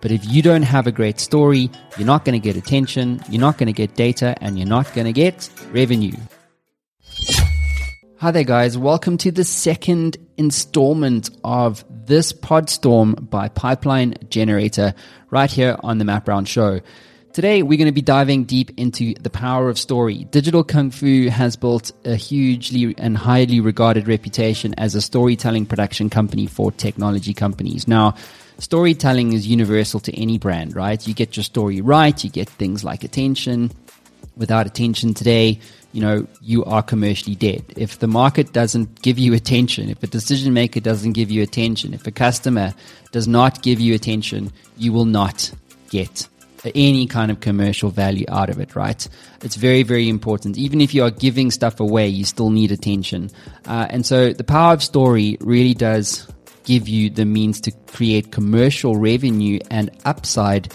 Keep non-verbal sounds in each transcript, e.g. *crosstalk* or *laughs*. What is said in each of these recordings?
But if you don't have a great story, you're not going to get attention, you're not going to get data, and you're not going to get revenue. Hi there, guys. Welcome to the second installment of this Podstorm by Pipeline Generator right here on the Matt Brown Show. Today, we're going to be diving deep into the power of story. Digital Kung Fu has built a hugely and highly regarded reputation as a storytelling production company for technology companies. Now, storytelling is universal to any brand, right? You get your story right, you get things like attention. Without attention today, you know, you are commercially dead. If the market doesn't give you attention, if a decision maker doesn't give you attention, if a customer does not give you attention, you will not get any kind of commercial value out of it, right? It's very, very important. Even if you are giving stuff away, you still need attention. Uh, and so the power of story really does give you the means to create commercial revenue and upside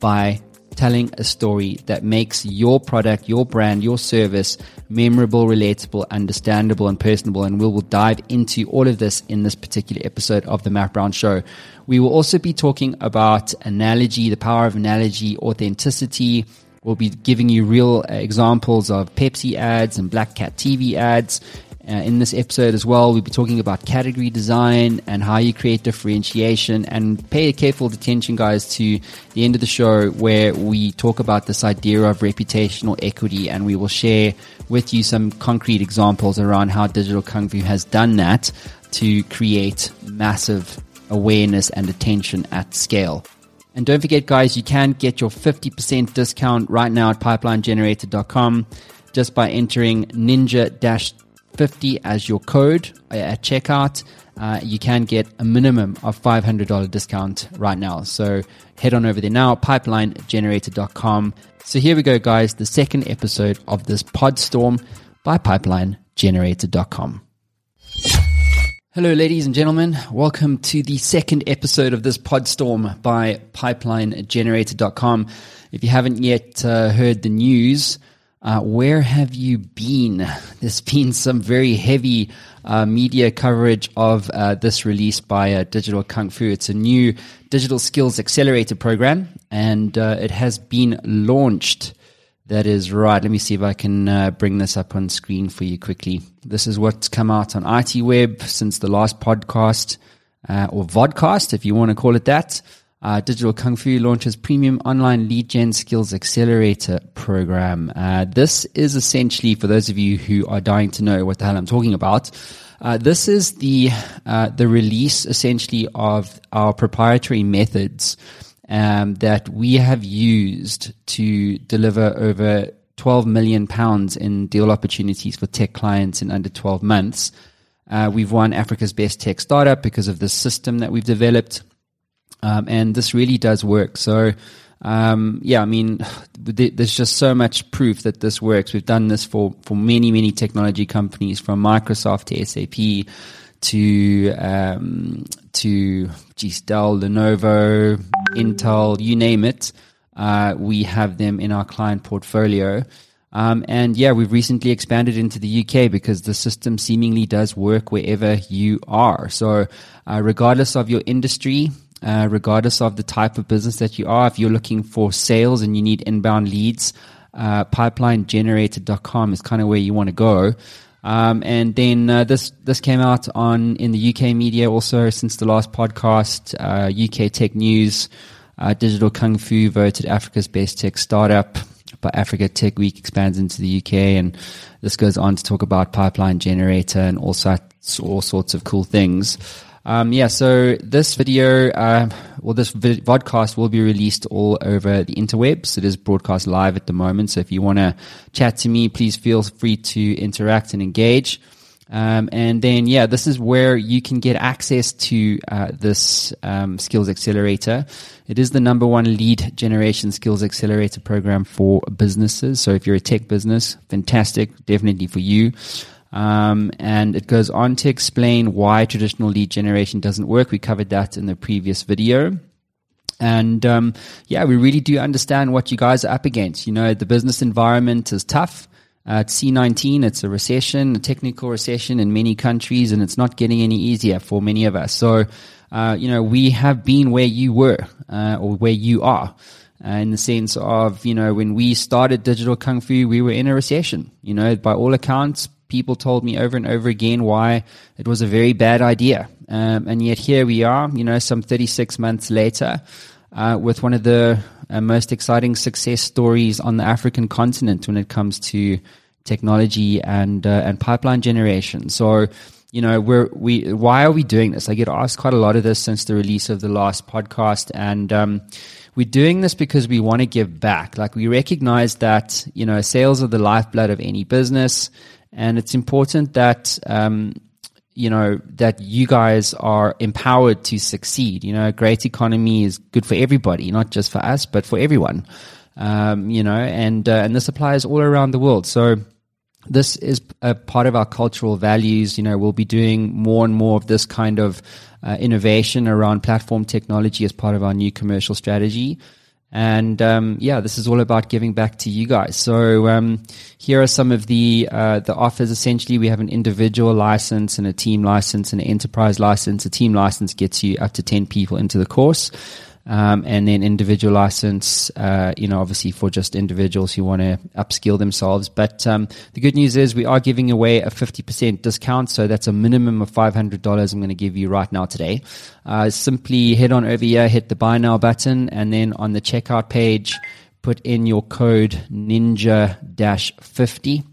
by telling a story that makes your product, your brand, your service memorable, relatable, understandable, and personable. And we will dive into all of this in this particular episode of the Matt Brown Show. We will also be talking about analogy, the power of analogy, authenticity. We'll be giving you real uh, examples of Pepsi ads and Black Cat TV ads uh, in this episode as well, we'll be talking about category design and how you create differentiation. And pay careful attention, guys, to the end of the show where we talk about this idea of reputational equity, and we will share with you some concrete examples around how Digital Kung Fu has done that to create massive awareness and attention at scale. And don't forget, guys, you can get your 50% discount right now at pipelinegenerator.com just by entering ninja 50 as your code at checkout, uh, you can get a minimum of $500 discount right now. So head on over there now, pipelinegenerator.com. So here we go, guys, the second episode of this Podstorm by pipelinegenerator.com. Hello, ladies and gentlemen. Welcome to the second episode of this Podstorm by pipelinegenerator.com. If you haven't yet uh, heard the news, uh, where have you been? There's been some very heavy uh, media coverage of uh, this release by uh, Digital Kung Fu. It's a new digital skills accelerator program, and uh, it has been launched. That is right. Let me see if I can uh, bring this up on screen for you quickly. This is what's come out on IT Web since the last podcast, or vodcast, if you want to call it that. Uh, Digital Kung Fu launches premium online lead gen skills accelerator program. Uh, this is essentially, for those of you who are dying to know what the hell I'm talking about, uh, this is the uh, the release essentially of our proprietary methods um, that we have used to deliver over 12 million pounds in deal opportunities for tech clients in under 12 months. Uh, we've won Africa's best tech startup because of the system that we've developed. Um, and this really does work. So, um, yeah, I mean, *sighs* there's just so much proof that this works. We've done this for, for many, many technology companies from Microsoft to SAP to, um, to geez, Dell, Lenovo, Intel, you name it. Uh, we have them in our client portfolio. Um, and yeah, we've recently expanded into the UK because the system seemingly does work wherever you are. So, uh, regardless of your industry, uh, regardless of the type of business that you are. If you're looking for sales and you need inbound leads, uh, pipelinegenerator.com is kind of where you want to go. Um, and then uh, this this came out on in the UK media also since the last podcast. UK uh, Tech News, uh, Digital Kung Fu voted Africa's best tech startup. But Africa Tech Week expands into the UK, and this goes on to talk about Pipeline Generator and also all sorts of cool things. Um, yeah, so this video, uh, well, this vid- vodcast will be released all over the interwebs. It is broadcast live at the moment. So if you want to chat to me, please feel free to interact and engage. Um, and then, yeah, this is where you can get access to uh, this um, skills accelerator. It is the number one lead generation skills accelerator program for businesses. So if you're a tech business, fantastic, definitely for you. Um, and it goes on to explain why traditional lead generation doesn't work. We covered that in the previous video. And um, yeah, we really do understand what you guys are up against. You know, the business environment is tough. Uh, it's C19. It's a recession, a technical recession in many countries, and it's not getting any easier for many of us. So, uh, you know, we have been where you were uh, or where you are. Uh, in the sense of, you know, when we started Digital Kung Fu, we were in a recession. You know, by all accounts, people told me over and over again why it was a very bad idea. Um, and yet here we are, you know, some 36 months later, uh, with one of the uh, most exciting success stories on the African continent when it comes to technology and uh, and pipeline generation. So, you know, we're we why are we doing this? I get asked quite a lot of this since the release of the last podcast, and um, we're doing this because we want to give back. Like we recognize that you know sales are the lifeblood of any business, and it's important that um, you know that you guys are empowered to succeed. You know a great economy is good for everybody not just for us but for everyone. Um, you know and uh, and this applies all around the world. So this is a part of our cultural values. You know we'll be doing more and more of this kind of uh, innovation around platform technology as part of our new commercial strategy and um, yeah, this is all about giving back to you guys. So um, here are some of the uh, the offers. Essentially, we have an individual license and a team license and an enterprise license. A team license gets you up to ten people into the course. Um, and then individual license, uh, you know, obviously for just individuals who want to upskill themselves. But um, the good news is we are giving away a 50% discount. So that's a minimum of $500 I'm going to give you right now today. Uh, simply head on over here, hit the buy now button, and then on the checkout page, put in your code ninja 50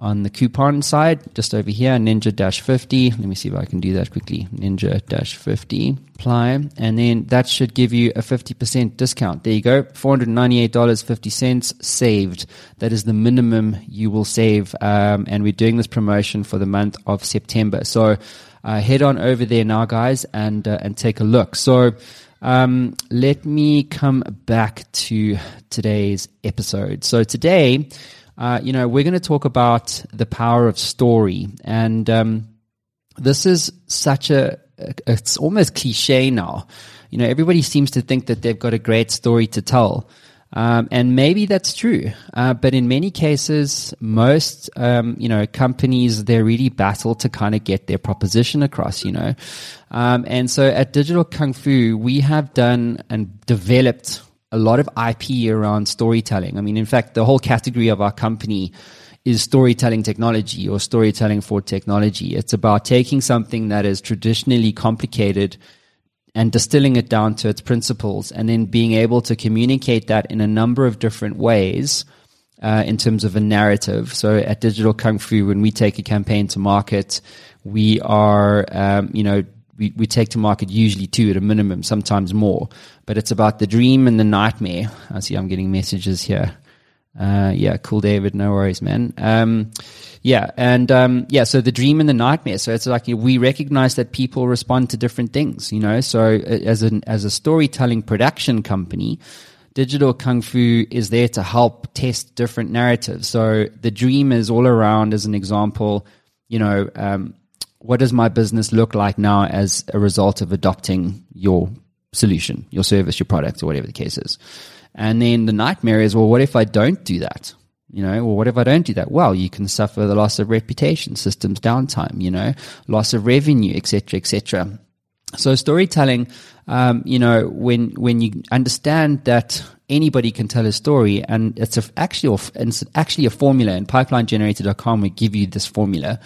on the coupon side, just over here, Ninja Dash 50. Let me see if I can do that quickly. Ninja Dash 50. Apply. And then that should give you a 50% discount. There you go. $498.50 saved. That is the minimum you will save. Um, and we're doing this promotion for the month of September. So uh, head on over there now, guys, and, uh, and take a look. So, um, let me come back to today's episode. So today, uh, you know, we're going to talk about the power of story. And um, this is such a, it's almost cliche now. You know, everybody seems to think that they've got a great story to tell. Um, and maybe that's true. Uh, but in many cases, most, um, you know, companies, they really battle to kind of get their proposition across, you know. Um, and so at Digital Kung Fu, we have done and developed a lot of IP around storytelling. I mean, in fact, the whole category of our company is storytelling technology or storytelling for technology. It's about taking something that is traditionally complicated and distilling it down to its principles and then being able to communicate that in a number of different ways uh, in terms of a narrative. So at Digital Kung Fu, when we take a campaign to market, we are, um, you know, we, we take to market usually two at a minimum, sometimes more. But it's about the dream and the nightmare. I see I'm getting messages here. Uh, yeah, cool, David. No worries, man. Um, yeah, and um, yeah, so the dream and the nightmare. So it's like we recognize that people respond to different things, you know. So uh, as an as a storytelling production company, Digital Kung Fu is there to help test different narratives. So the dream is all around, as an example, you know, um, what does my business look like now as a result of adopting your solution, your service, your product, or whatever the case is? And then the nightmare is, well, what if I don't do that? You know, well, what if I don't do that? Well, you can suffer the loss of reputation, systems downtime, you know, loss of revenue, etc., etc. So storytelling, um, you know, when when you understand that anybody can tell a story, and it's a, actually it's actually a formula. And PipelineGenerator.com will give you this formula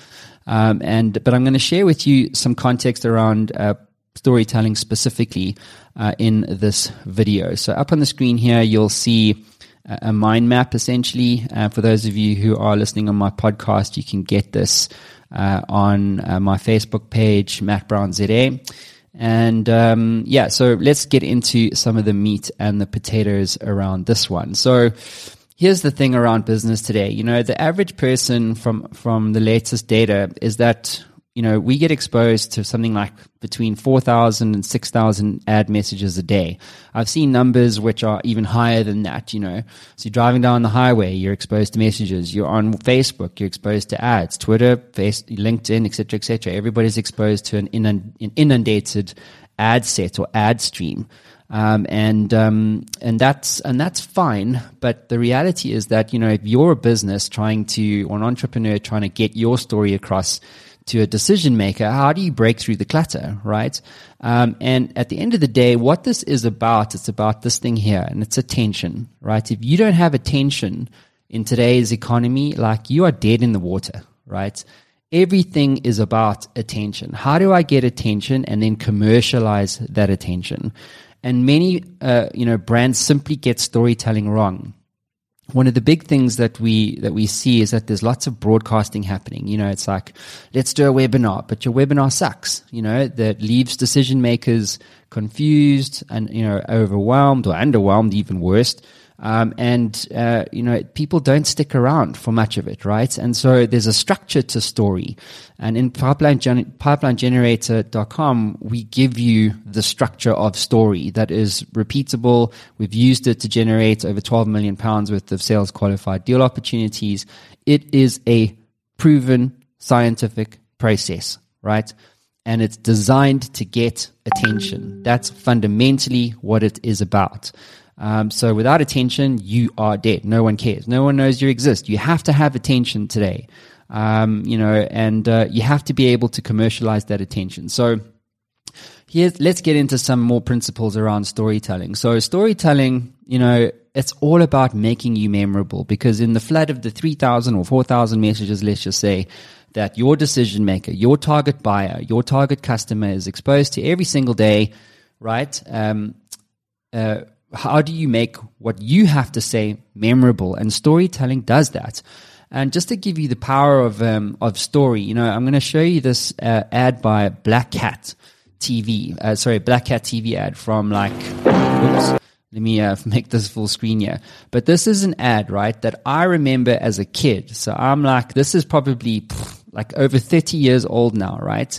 um, and but I'm going to share with you some context around uh, storytelling specifically uh, in this video. So up on the screen here, you'll see a mind map essentially. Uh, for those of you who are listening on my podcast, you can get this uh, on uh, my Facebook page, Matt Brown ZA. And um, yeah, so let's get into some of the meat and the potatoes around this one. So here's the thing around business today. You know, the average person from from the latest data is that you know we get exposed to something like between 4,000 and 6,000 ad messages a day. I've seen numbers which are even higher than that. You know, so you're driving down the highway, you're exposed to messages. You're on Facebook, you're exposed to ads, Twitter, face, LinkedIn, etc., etc. Everybody's exposed to an inundated ad set or ad stream. Um, and um, and that's and that's fine. But the reality is that you know if you're a business trying to or an entrepreneur trying to get your story across to a decision maker, how do you break through the clutter, right? Um, and at the end of the day, what this is about, it's about this thing here, and it's attention, right? If you don't have attention in today's economy, like you are dead in the water, right? Everything is about attention. How do I get attention and then commercialize that attention? And many, uh, you know, brands simply get storytelling wrong one of the big things that we that we see is that there's lots of broadcasting happening. You know, it's like let's do a webinar, but your webinar sucks. You know, that leaves decision makers confused and you know overwhelmed or underwhelmed, even worse. Um, and, uh, you know, people don't stick around for much of it, right? And so there's a structure to story. And in pipeline, gen- pipelinegenerator.com, we give you the structure of story that is repeatable. We've used it to generate over 12 million pounds worth of sales qualified deal opportunities. It is a proven scientific process, right? And it's designed to get attention. That's fundamentally what it is about. Um, so without attention, you are dead. No one cares. No one knows you exist. You have to have attention today. Um, you know, and uh, you have to be able to commercialize that attention. So here's let's get into some more principles around storytelling. So storytelling, you know, it's all about making you memorable because in the flood of the 3000 or 4000 messages, let's just say that your decision maker, your target buyer, your target customer is exposed to every single day, right? Um, uh, how do you make what you have to say memorable? And storytelling does that. And just to give you the power of um, of story, you know, I'm going to show you this uh, ad by Black Cat TV. Uh, sorry, Black Cat TV ad from like. Oops, let me uh, *laughs* make this full screen here. But this is an ad, right, that I remember as a kid. So I'm like, this is probably pff, like over 30 years old now, right?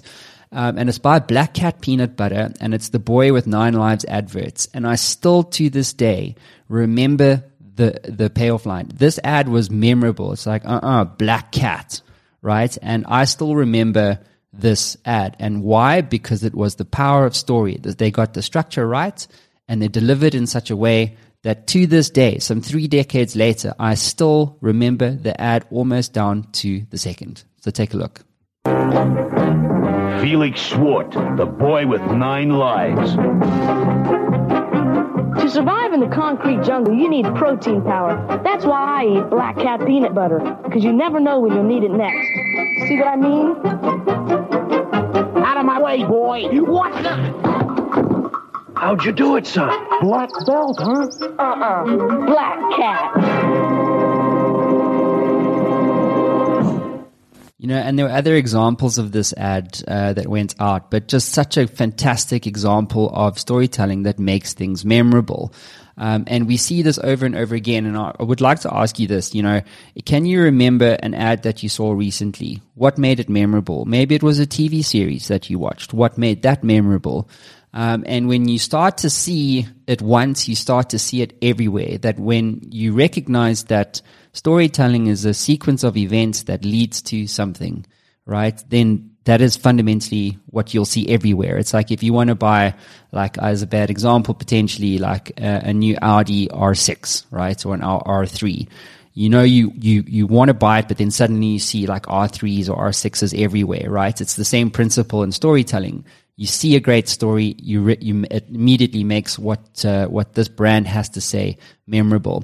Um, and it's by Black Cat Peanut Butter, and it's the Boy with Nine Lives adverts. And I still, to this day, remember the the payoff line. This ad was memorable. It's like, uh, uh-uh, uh Black Cat, right? And I still remember this ad, and why? Because it was the power of story. That they got the structure right, and they delivered in such a way that to this day, some three decades later, I still remember the ad almost down to the second. So take a look. Felix Swart, the boy with nine lives. To survive in the concrete jungle, you need protein power. That's why I eat Black Cat peanut butter, because you never know when you'll need it next. See what I mean? Out of my way, boy! What the? How'd you do it, son? Black belt, huh? Uh-uh. Black Cat. You know, and there were other examples of this ad uh, that went out, but just such a fantastic example of storytelling that makes things memorable. Um, and we see this over and over again. And I would like to ask you this, you know, can you remember an ad that you saw recently? What made it memorable? Maybe it was a TV series that you watched. What made that memorable? Um, and when you start to see it once, you start to see it everywhere. That when you recognize that storytelling is a sequence of events that leads to something, right? Then that is fundamentally what you'll see everywhere. It's like if you want to buy, like as a bad example, potentially like a, a new Audi R6, right, or an R3. You know, you you you want to buy it, but then suddenly you see like R3s or R6s everywhere, right? It's the same principle in storytelling you see a great story, you, re- you it immediately makes what uh, what this brand has to say memorable.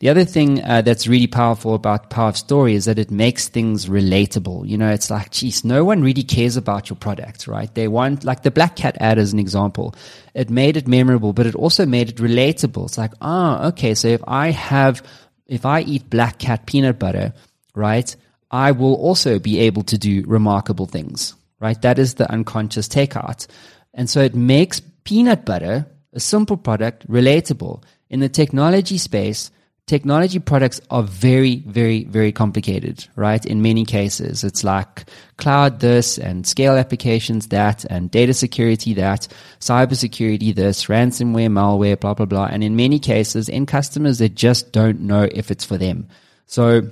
The other thing uh, that's really powerful about power of story is that it makes things relatable. You know, it's like, geez, no one really cares about your product, right? They want like the Black Cat ad as an example. It made it memorable, but it also made it relatable. It's like, ah, oh, okay, so if I have, if I eat Black Cat peanut butter, right? I will also be able to do remarkable things right? That is the unconscious takeout. And so it makes peanut butter, a simple product, relatable. In the technology space, technology products are very, very, very complicated, right? In many cases, it's like cloud this and scale applications that and data security that, cybersecurity this, ransomware, malware, blah, blah, blah. And in many cases, in customers, they just don't know if it's for them. So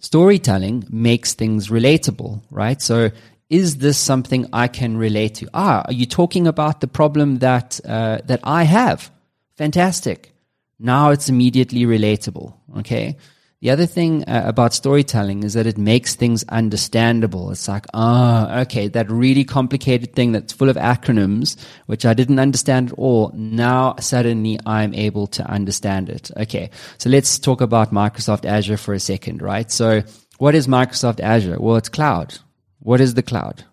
storytelling makes things relatable, right? So is this something I can relate to? Ah, are you talking about the problem that uh, that I have? Fantastic. Now it's immediately relatable. Okay. The other thing uh, about storytelling is that it makes things understandable. It's like, ah, oh, okay, that really complicated thing that's full of acronyms, which I didn't understand at all. Now suddenly I'm able to understand it. Okay. So let's talk about Microsoft Azure for a second, right? So what is Microsoft Azure? Well, it's cloud. What is the cloud?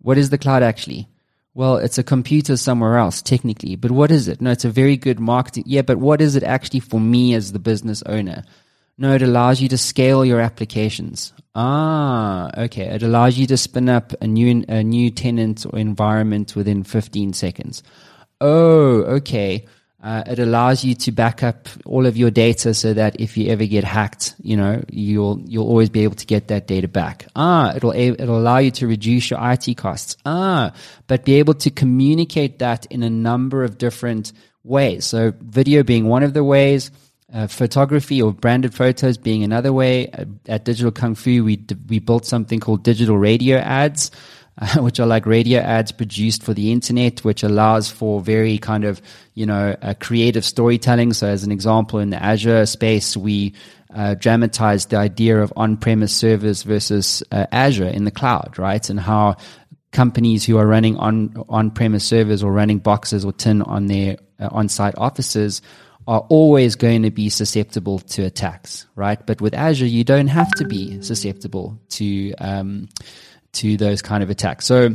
What is the cloud actually? Well, it's a computer somewhere else, technically. But what is it? No, it's a very good marketing. Yeah, but what is it actually for me as the business owner? No, it allows you to scale your applications. Ah, okay. It allows you to spin up a new a new tenant or environment within 15 seconds. Oh, okay. Uh, it allows you to back up all of your data so that if you ever get hacked, you know you'll you'll always be able to get that data back. Ah, it'll it'll allow you to reduce your IT costs. Ah, but be able to communicate that in a number of different ways. So video being one of the ways uh, photography or branded photos being another way. At Digital Kung Fu, we we built something called digital radio ads, uh, *laughs* which are like radio ads produced for the internet, which allows for very kind of you know creative storytelling. So, as an example, in the Azure space, we uh, dramatized the idea of on-premise servers versus uh, Azure in the cloud, right? And how companies who are running on on-premise servers or running boxes or tin on their uh, on-site offices are always going to be susceptible to attacks, right? But with Azure, you don't have to be susceptible to um, to those kind of attacks. So,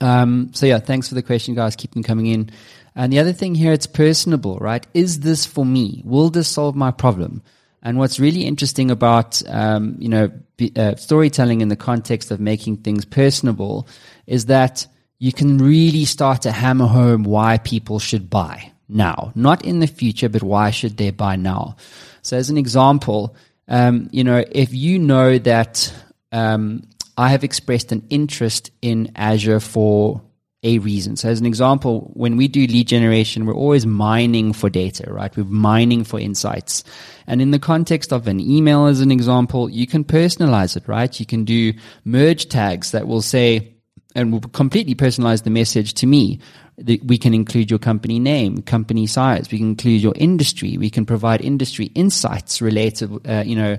um, so yeah, thanks for the question, guys. Keep them coming in. And the other thing here, it's personable, right? Is this for me? Will this solve my problem? And what's really interesting about um, you know uh, storytelling in the context of making things personable is that you can really start to hammer home why people should buy, now, not in the future, but why should they buy now? So, as an example, um, you know, if you know that um, I have expressed an interest in Azure for a reason. So, as an example, when we do lead generation, we're always mining for data, right? We're mining for insights. And in the context of an email, as an example, you can personalize it, right? You can do merge tags that will say, and will completely personalize the message to me we can include your company name, company size. We can include your industry. We can provide industry insights related, uh, you know,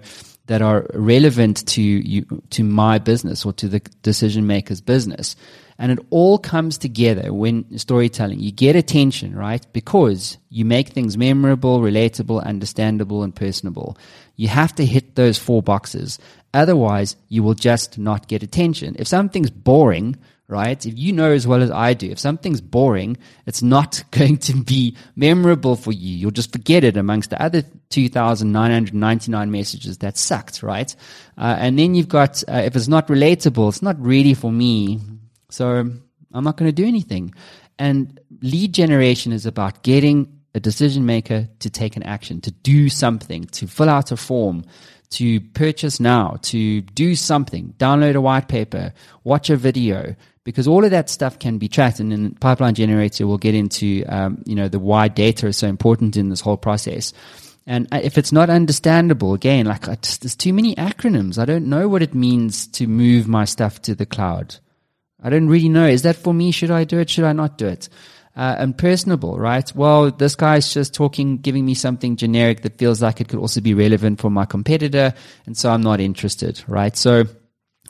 that are relevant to you, to my business or to the decision maker's business. And it all comes together when storytelling. You get attention, right? Because you make things memorable, relatable, understandable, and personable. You have to hit those four boxes. Otherwise, you will just not get attention. If something's boring, right? If you know as well as I do, if something's boring, it's not *laughs* going to be memorable for you. You'll just forget it amongst the other 2,999 messages that sucked, right? Uh, and then you've got, uh, if it's not relatable, it's not really for me. So I'm not going to do anything. And lead generation is about getting a decision maker to take an action, to do something, to fill out a form, to purchase now, to do something, download a white paper, watch a video, because all of that stuff can be tracked. And in pipeline generator, we'll get into, um, you know, the why data is so important in this whole process. And if it's not understandable, again, like just, there's too many acronyms. I don't know what it means to move my stuff to the cloud. I don't really know. Is that for me? Should I do it? Should I not do it? Uh, and personable, right? Well, this guy's just talking, giving me something generic that feels like it could also be relevant for my competitor. And so I'm not interested, right? So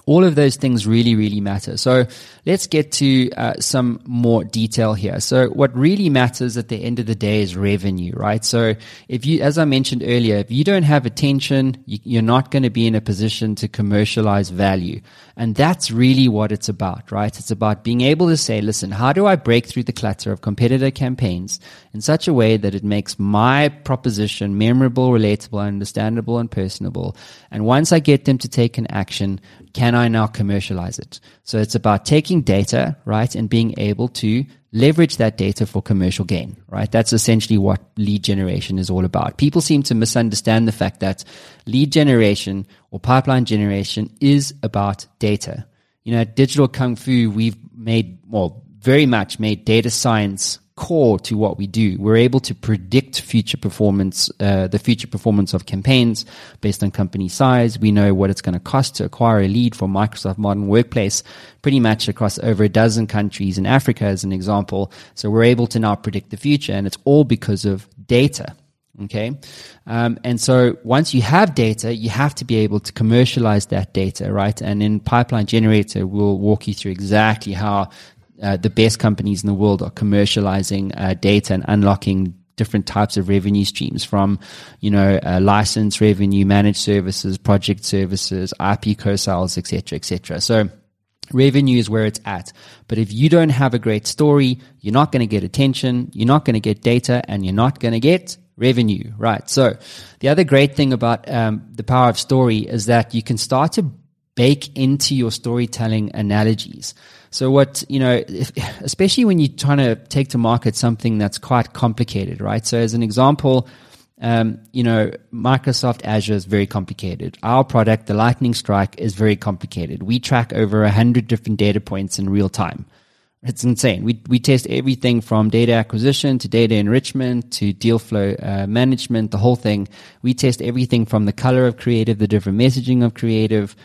all of those things really, really matter. So let's get to uh, some more detail here. So what really matters at the end of the day is revenue, right? So if you, as I mentioned earlier, if you don't have attention, you, are not going to be in a position to commercialize value. And that's really what it's about, right? It's about being able to say, listen, how do I break through the clutter of competitor campaigns in such a way that it makes my proposition memorable, relatable, understandable, and personable? And once I get them to take an action, can I now commercialize it? So it's about taking data, right, and being able to leverage that data for commercial gain, right? That's essentially what lead generation is all about. People seem to misunderstand the fact that lead generation or pipeline generation is about data. You know, Digital Kung Fu, we've made, well, very much made data science core to what we do. We're able to predict future performance, uh, the future performance of campaigns based on company size. We know what it's going to cost to acquire a lead for Microsoft Modern Workplace pretty much across over a dozen countries in Africa as an example. So we're able to now predict the future and it's all because of data. Okay. Um, and so once you have data, you have to be able to commercialize that data, right? And in Pipeline Generator, we'll walk you through exactly how uh, the best companies in the world are commercializing uh, data and unlocking different types of revenue streams from, you know, uh, license revenue, managed services, project services, IP co-sales, etc., etc. So revenue is where it's at. But if you don't have a great story, you're not going to get attention, you're not going to get data, and you're not going to get revenue, right? So the other great thing about um, the power of story is that you can start to bake into your storytelling analogies. So what, you know, if, especially when you're trying to take to market something that's quite complicated, right? So as an example, um, you know, Microsoft Azure is very complicated. Our product, the Lightning Strike, is very complicated. We track over hundred different data points in real time. It's insane. We we test everything from data acquisition to data enrichment to deal flow uh, management, the whole thing. We test everything from the color of creative, the different messaging of creative,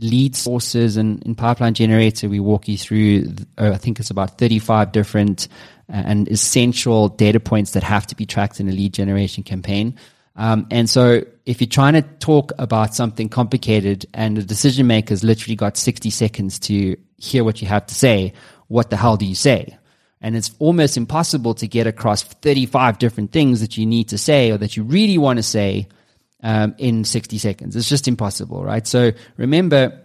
lead sources, and in Pipeline Generator, we walk you through. Uh, I think it's about thirty-five different uh, and essential data points that have to be tracked in a lead generation campaign. Um, and so if you're trying to talk about something complicated and the decision maker's literally got 60 seconds to hear what you have to say, what the hell do you say? And it's almost impossible to get across 35 different things that you need to say or that you really want to say um, in 60 seconds. It's just impossible, right? So remember,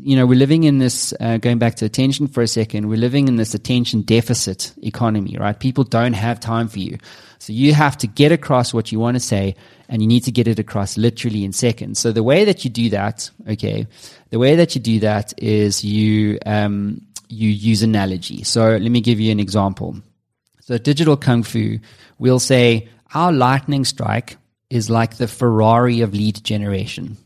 you know, we're living in this, uh, going back to attention for a second, we're living in this attention deficit economy, right? People don't have time for you. So you have to get across what you want to say and you need to get it across literally in seconds. So the way that you do that, okay, the way that you do that is you, um, you use analogy. So let me give you an example. So digital kung fu, we'll say our lightning strike is like the Ferrari of lead generation.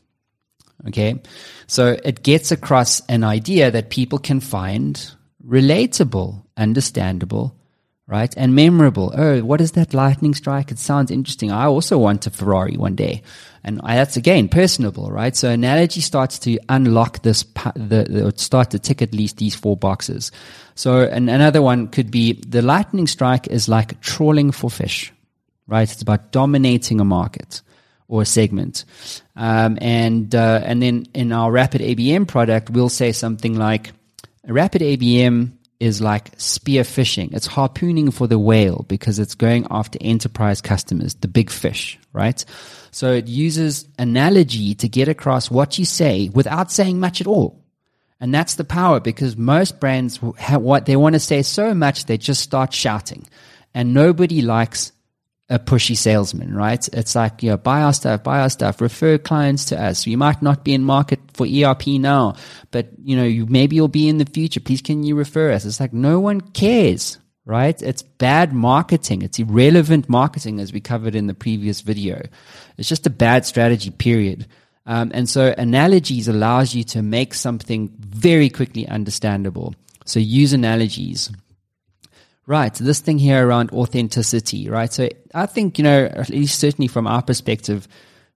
Okay. So it gets across an idea that people can find relatable, understandable, right? And memorable. Oh, what is that lightning strike? It sounds interesting. I also want a Ferrari one day. And that's again personable, right? So analogy starts to unlock this, the, the start to tick at least these four boxes. So and another one could be the lightning strike is like trawling for fish, right? It's about dominating a market or a segment. Um, and, uh, and then in our rapid ABM product, we'll say something like rapid ABM is like spear fishing. It's harpooning for the whale because it's going after enterprise customers, the big fish, right? So it uses analogy to get across what you say without saying much at all. And that's the power because most brands what they want to say so much they just start shouting. And nobody likes a pushy salesman, right? It's like, you know, buy our stuff, buy our stuff, refer clients to us. You might not be in market for ERP now, but you know, you, maybe you'll be in the future. Please can you refer us? It's like no one cares, right? It's bad marketing. It's irrelevant marketing as we covered in the previous video. It's just a bad strategy, period. Um, and so analogies allows you to make something very quickly understandable. So use analogies. Right. So this thing here around authenticity, right? So I think, you know, at least certainly from our perspective,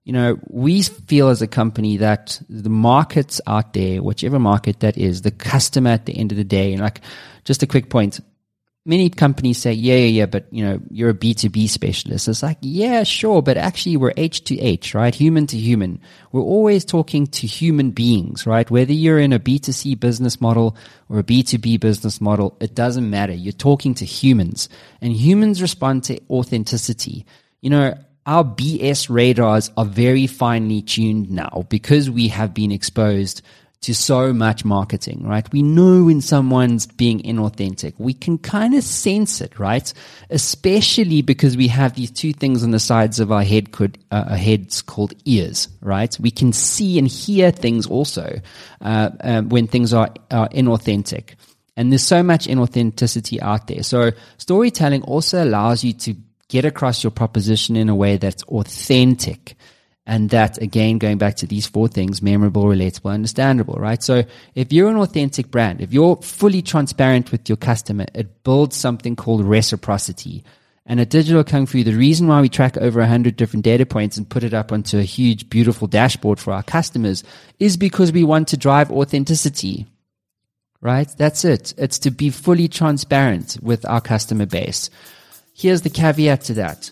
you know, we feel as a company that the markets out there, whichever market that is, the customer at the end of the day, and like just a quick point, many companies say, yeah, yeah, yeah, but you know, you're a B2B specialist. It's like, yeah, sure, but actually we're H to H, right? Human to human. We're always talking to human beings, right? Whether you're in a B2C business model or a B2B business model, it doesn't matter. You're talking to humans and humans respond to authenticity. You know, our BS radars are very finely tuned now because we have been exposed to so much marketing, right? We know when someone's being inauthentic. We can kind of sense it, right? Especially because we have these two things on the sides of our head, could, uh, our heads called ears, right? We can see and hear things also uh, uh, when things are, are inauthentic. And there's so much inauthenticity out there. So storytelling also allows you to get across your proposition in a way that's authentic And that, again, going back to these four things memorable, relatable, understandable, right? So if you're an authentic brand, if you're fully transparent with your customer, it builds something called reciprocity. And at Digital Kung Fu, the reason why we track over 100 different data points and put it up onto a huge, beautiful dashboard for our customers is because we want to drive authenticity, right? That's it. It's to be fully transparent with our customer base. Here's the caveat to that.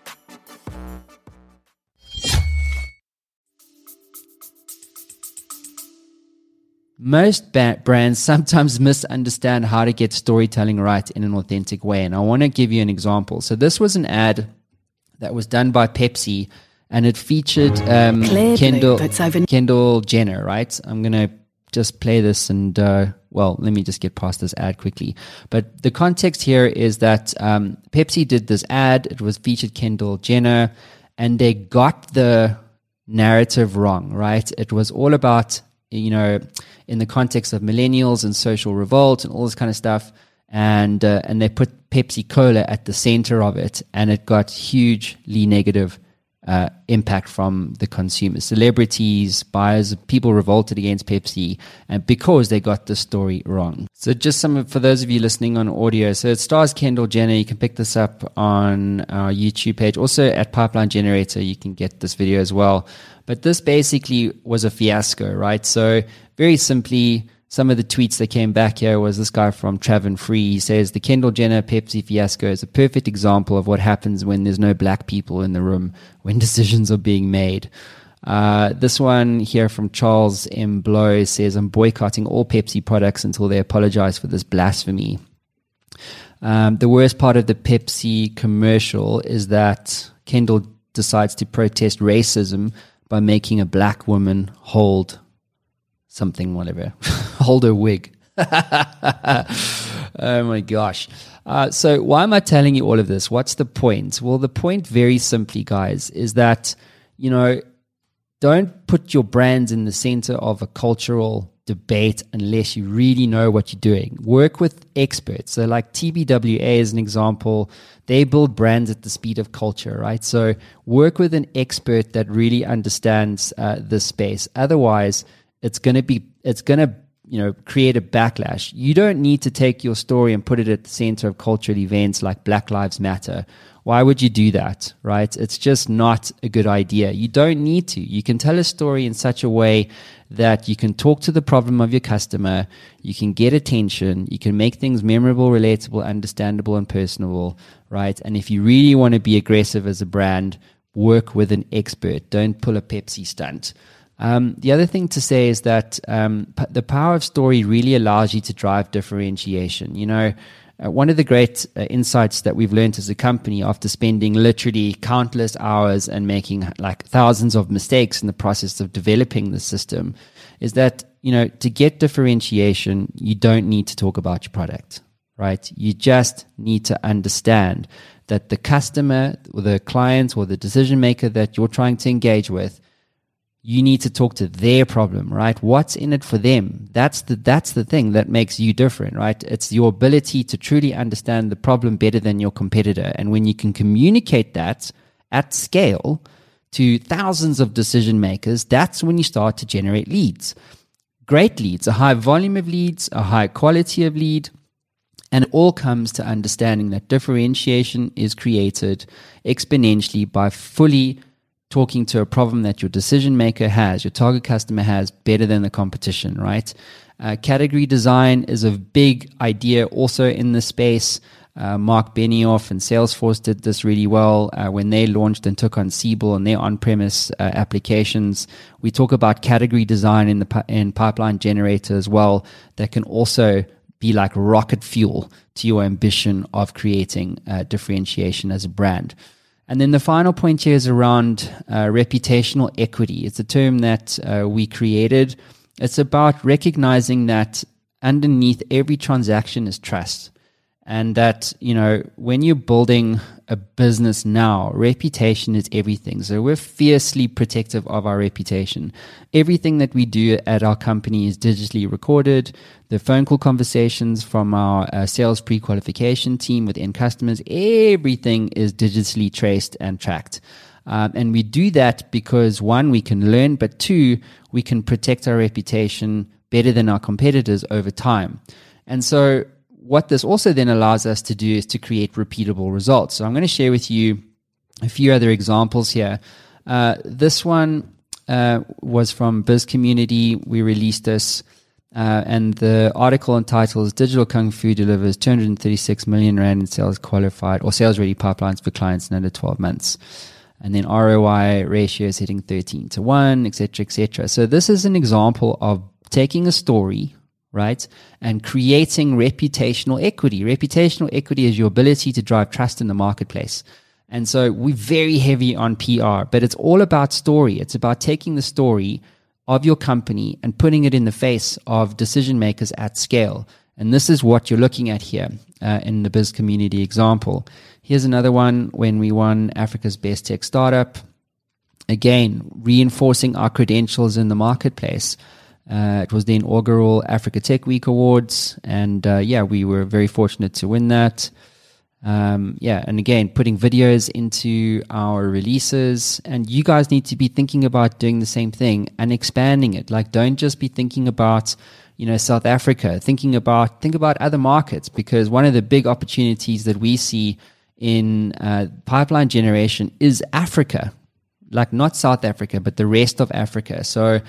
Most brands sometimes *laughs* misunderstand how to get storytelling right in an authentic way. And I want to give you an example. So, this was an ad that was done by Pepsi and it featured um, Kendall, Kendall Jenner, right? I'm going to just play this and, uh, well, let me just get past this ad quickly. But the context here is that um, Pepsi did this ad, it was featured Kendall Jenner, and they got the narrative wrong, right? It was all about you know, in the context of millennials and social revolt and all this kind of stuff. And uh, and they put Pepsi Cola at the center of it, and it got hugely negative uh, impact from the consumers, celebrities, buyers, people revolted against Pepsi, and because they got the story wrong. So, just some for those of you listening on audio. So, it stars Kendall Jenner. You can pick this up on our YouTube page. Also, at Pipeline Generator, you can get this video as well. But this basically was a fiasco, right? So, very simply, some of the tweets that came back here was this guy from Travon Free. He says the Kendall Jenner Pepsi fiasco is a perfect example of what happens when there's no black people in the room when *laughs* decisions are being made. Uh, this one here from Charles M. Blow says, I'm boycotting all Pepsi products until they apologize for this blasphemy. Um, the worst part of the Pepsi commercial is that Kendall decides to protest racism by making a black woman hold something, whatever, *laughs* hold her wig. *laughs* oh my gosh. Uh, so, why am I telling you all of this? What's the point? Well, the point, very simply, guys, is that, you know, don't put your brands in the center of a cultural debate unless you really know what you're doing. Work with experts. So, like TBWA is an example, they build brands at the speed of culture, right? So, work with an expert that really understands uh, this space. Otherwise, it's going to be, it's going to you know create a backlash. You don't need to take your story and put it at the center of cultural events like black lives matter. Why would you do that right? It's just not a good idea. You don't need to. You can tell a story in such a way that you can talk to the problem of your customer you can get attention you can make things memorable relatable understandable and personable right? And if you really want to be aggressive as a brand work with an expert. Don't pull a pepsi stunt um, the other thing to say is that um, p- the power of story really allows you to drive differentiation. You know, uh, one of the great uh, insights that we've learned as a company after spending literally countless hours and making like thousands of mistakes in the process of developing the system is that, you know, to get differentiation, you don't need to talk about your product, right? You just need to understand that the customer or the client or the decision maker that you're trying to engage with you need to talk to their problem, right? What's in it for them? That's the, that's the thing that makes you different, right? It's your ability to truly understand the problem better than your competitor. And when you can communicate that at scale to thousands of decision makers, that's when you start to generate leads. Great leads, a high volume of leads, a high quality of lead. And it all comes to understanding that differentiation is created exponentially by fully talking to a problem that your decision maker has, your target customer has, better than the competition, right? Uh, category design is a big idea also in the space. Uh, Mark Benioff and Salesforce did this really well uh, when they launched and took on Siebel and their on-premise uh, applications. We talk about category design in the pi- in pipeline generator as well. That can also be like rocket fuel to your ambition of creating uh, differentiation as a brand. And then the final point here is around uh, reputational equity. It's a term that uh, we created. It's about recognizing that underneath every transaction is trust and that you know when you're building a business now reputation is everything. So we're fiercely protective of our reputation. Everything that we do at our company is digitally recorded. The phone call conversations from our uh, sales pre-qualification team with end customers everything is digitally traced and tracked. Um, and we do that because one we can learn but two we can protect our reputation better than our competitors over time. And so what this also then allows us to do is to create repeatable results. So I'm going to share with you a few other examples here. Uh, this one uh, was from Biz Community. We released this, uh, and the article entitled "Digital Kung Fu delivers 236 million rand in sales qualified or sales ready pipelines for clients in under 12 months." And then ROI ratio is hitting 13 to 1, etc., etc. So, this is an example of taking a story right? And creating reputational equity. Reputational equity is your ability to drive trust in the marketplace. And so we're very heavy on PR, but it's all about story. It's about taking the story of your company and putting it in the face of decision makers at scale. And this is what you're looking at here uh, in the biz community example. Here's another one when we won Africa's Best Tech Startup. Again, reinforcing our credentials in the marketplace. Uh, it was the inaugural Africa Tech Week Awards, and uh, yeah, we were very fortunate to win that. Um, yeah, and again, putting videos into our releases, and you guys need to be thinking about doing the same thing and expanding it. Like, don't just be thinking about you know South Africa. Thinking about think about other markets because one of the big opportunities that we see in uh, pipeline generation is Africa, like not South Africa, but the rest of Africa. So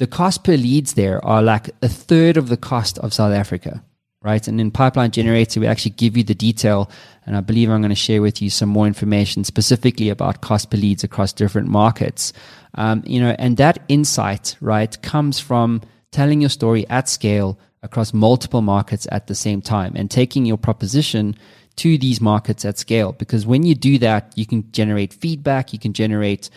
the cost per leads there are like a third of the cost of South Africa, right? And in Pipeline Generator, we actually give you the detail. And I believe I'm going to share with you some more information specifically about cost per leads across different markets. Um, you know, and that insight, right, comes from telling your story at scale across multiple markets at the same time and taking your proposition to these markets at scale. Because when you do that, you can generate feedback, you can generate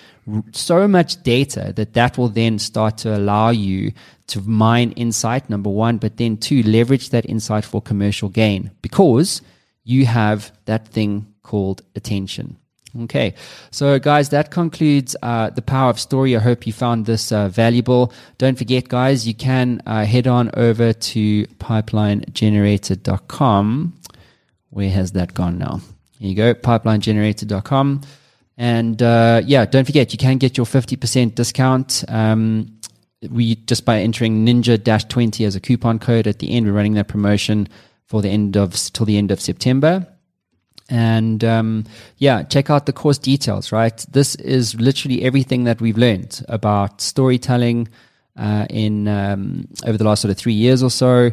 so much data that that will then start to allow you to mine insight, number one, but then two, leverage that insight for commercial gain because you have that thing called attention. Okay, so guys, that concludes uh, the power of story. I hope you found this uh, valuable. Don't forget, guys, you can uh, head on over to pipelinegenerator.com where has that gone now? Here you go, pipelinegenerator.com. And uh, yeah, don't forget, you can get your 50% discount. Um, we just by entering Ninja 20 as a coupon code at the end, we're running that promotion for the end of till the end of September. And um, yeah, check out the course details, right? This is literally everything that we've learned about storytelling uh, in um, over the last sort of three years or so.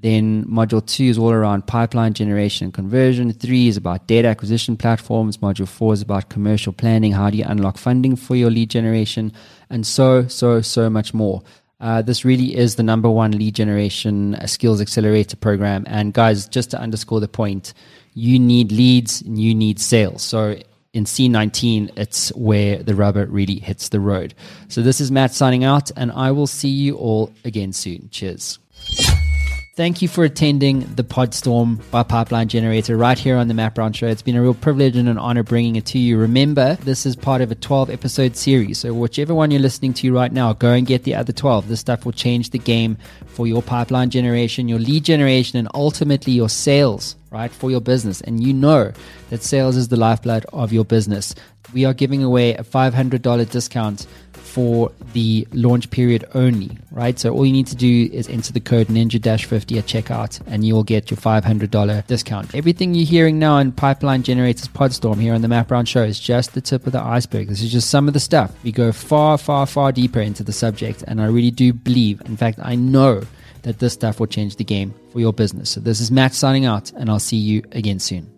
Then module two is all around pipeline generation and conversion. Three is about data acquisition platforms. Module four is about commercial planning. How do you unlock funding for your lead generation? And so, so, so much more. Uh, this really is the number one lead generation uh, skills accelerator program. And guys, just to underscore the point, you need leads and you need sales. So in C19, it's where the rubber really hits the road. So this is Matt signing out, and I will see you all again soon. Cheers. Thank you for attending the Podstorm by Pipeline Generator right here on the Matt Brown Show. It's been a real privilege and an honor bringing it to you. Remember, this is part of a 12 episode series. So, whichever one you're listening to right now, go and get the other 12. This stuff will change the game for your pipeline generation, your lead generation, and ultimately your sales, right, for your business. And you know that sales is the lifeblood of your business. We are giving away a $500 discount for the launch period only, right? So all you need to do is enter the code ninja-50 at checkout and you'll get your $500 discount. Everything you're hearing now in Pipeline Generators Podstorm here on the Matt Brown Show is just the tip of the iceberg. This is just some of the stuff. We go far, far, far deeper into the subject and I really do believe, in fact, I know that this stuff will change the game for your business. So this is Matt signing out and I'll see you again soon.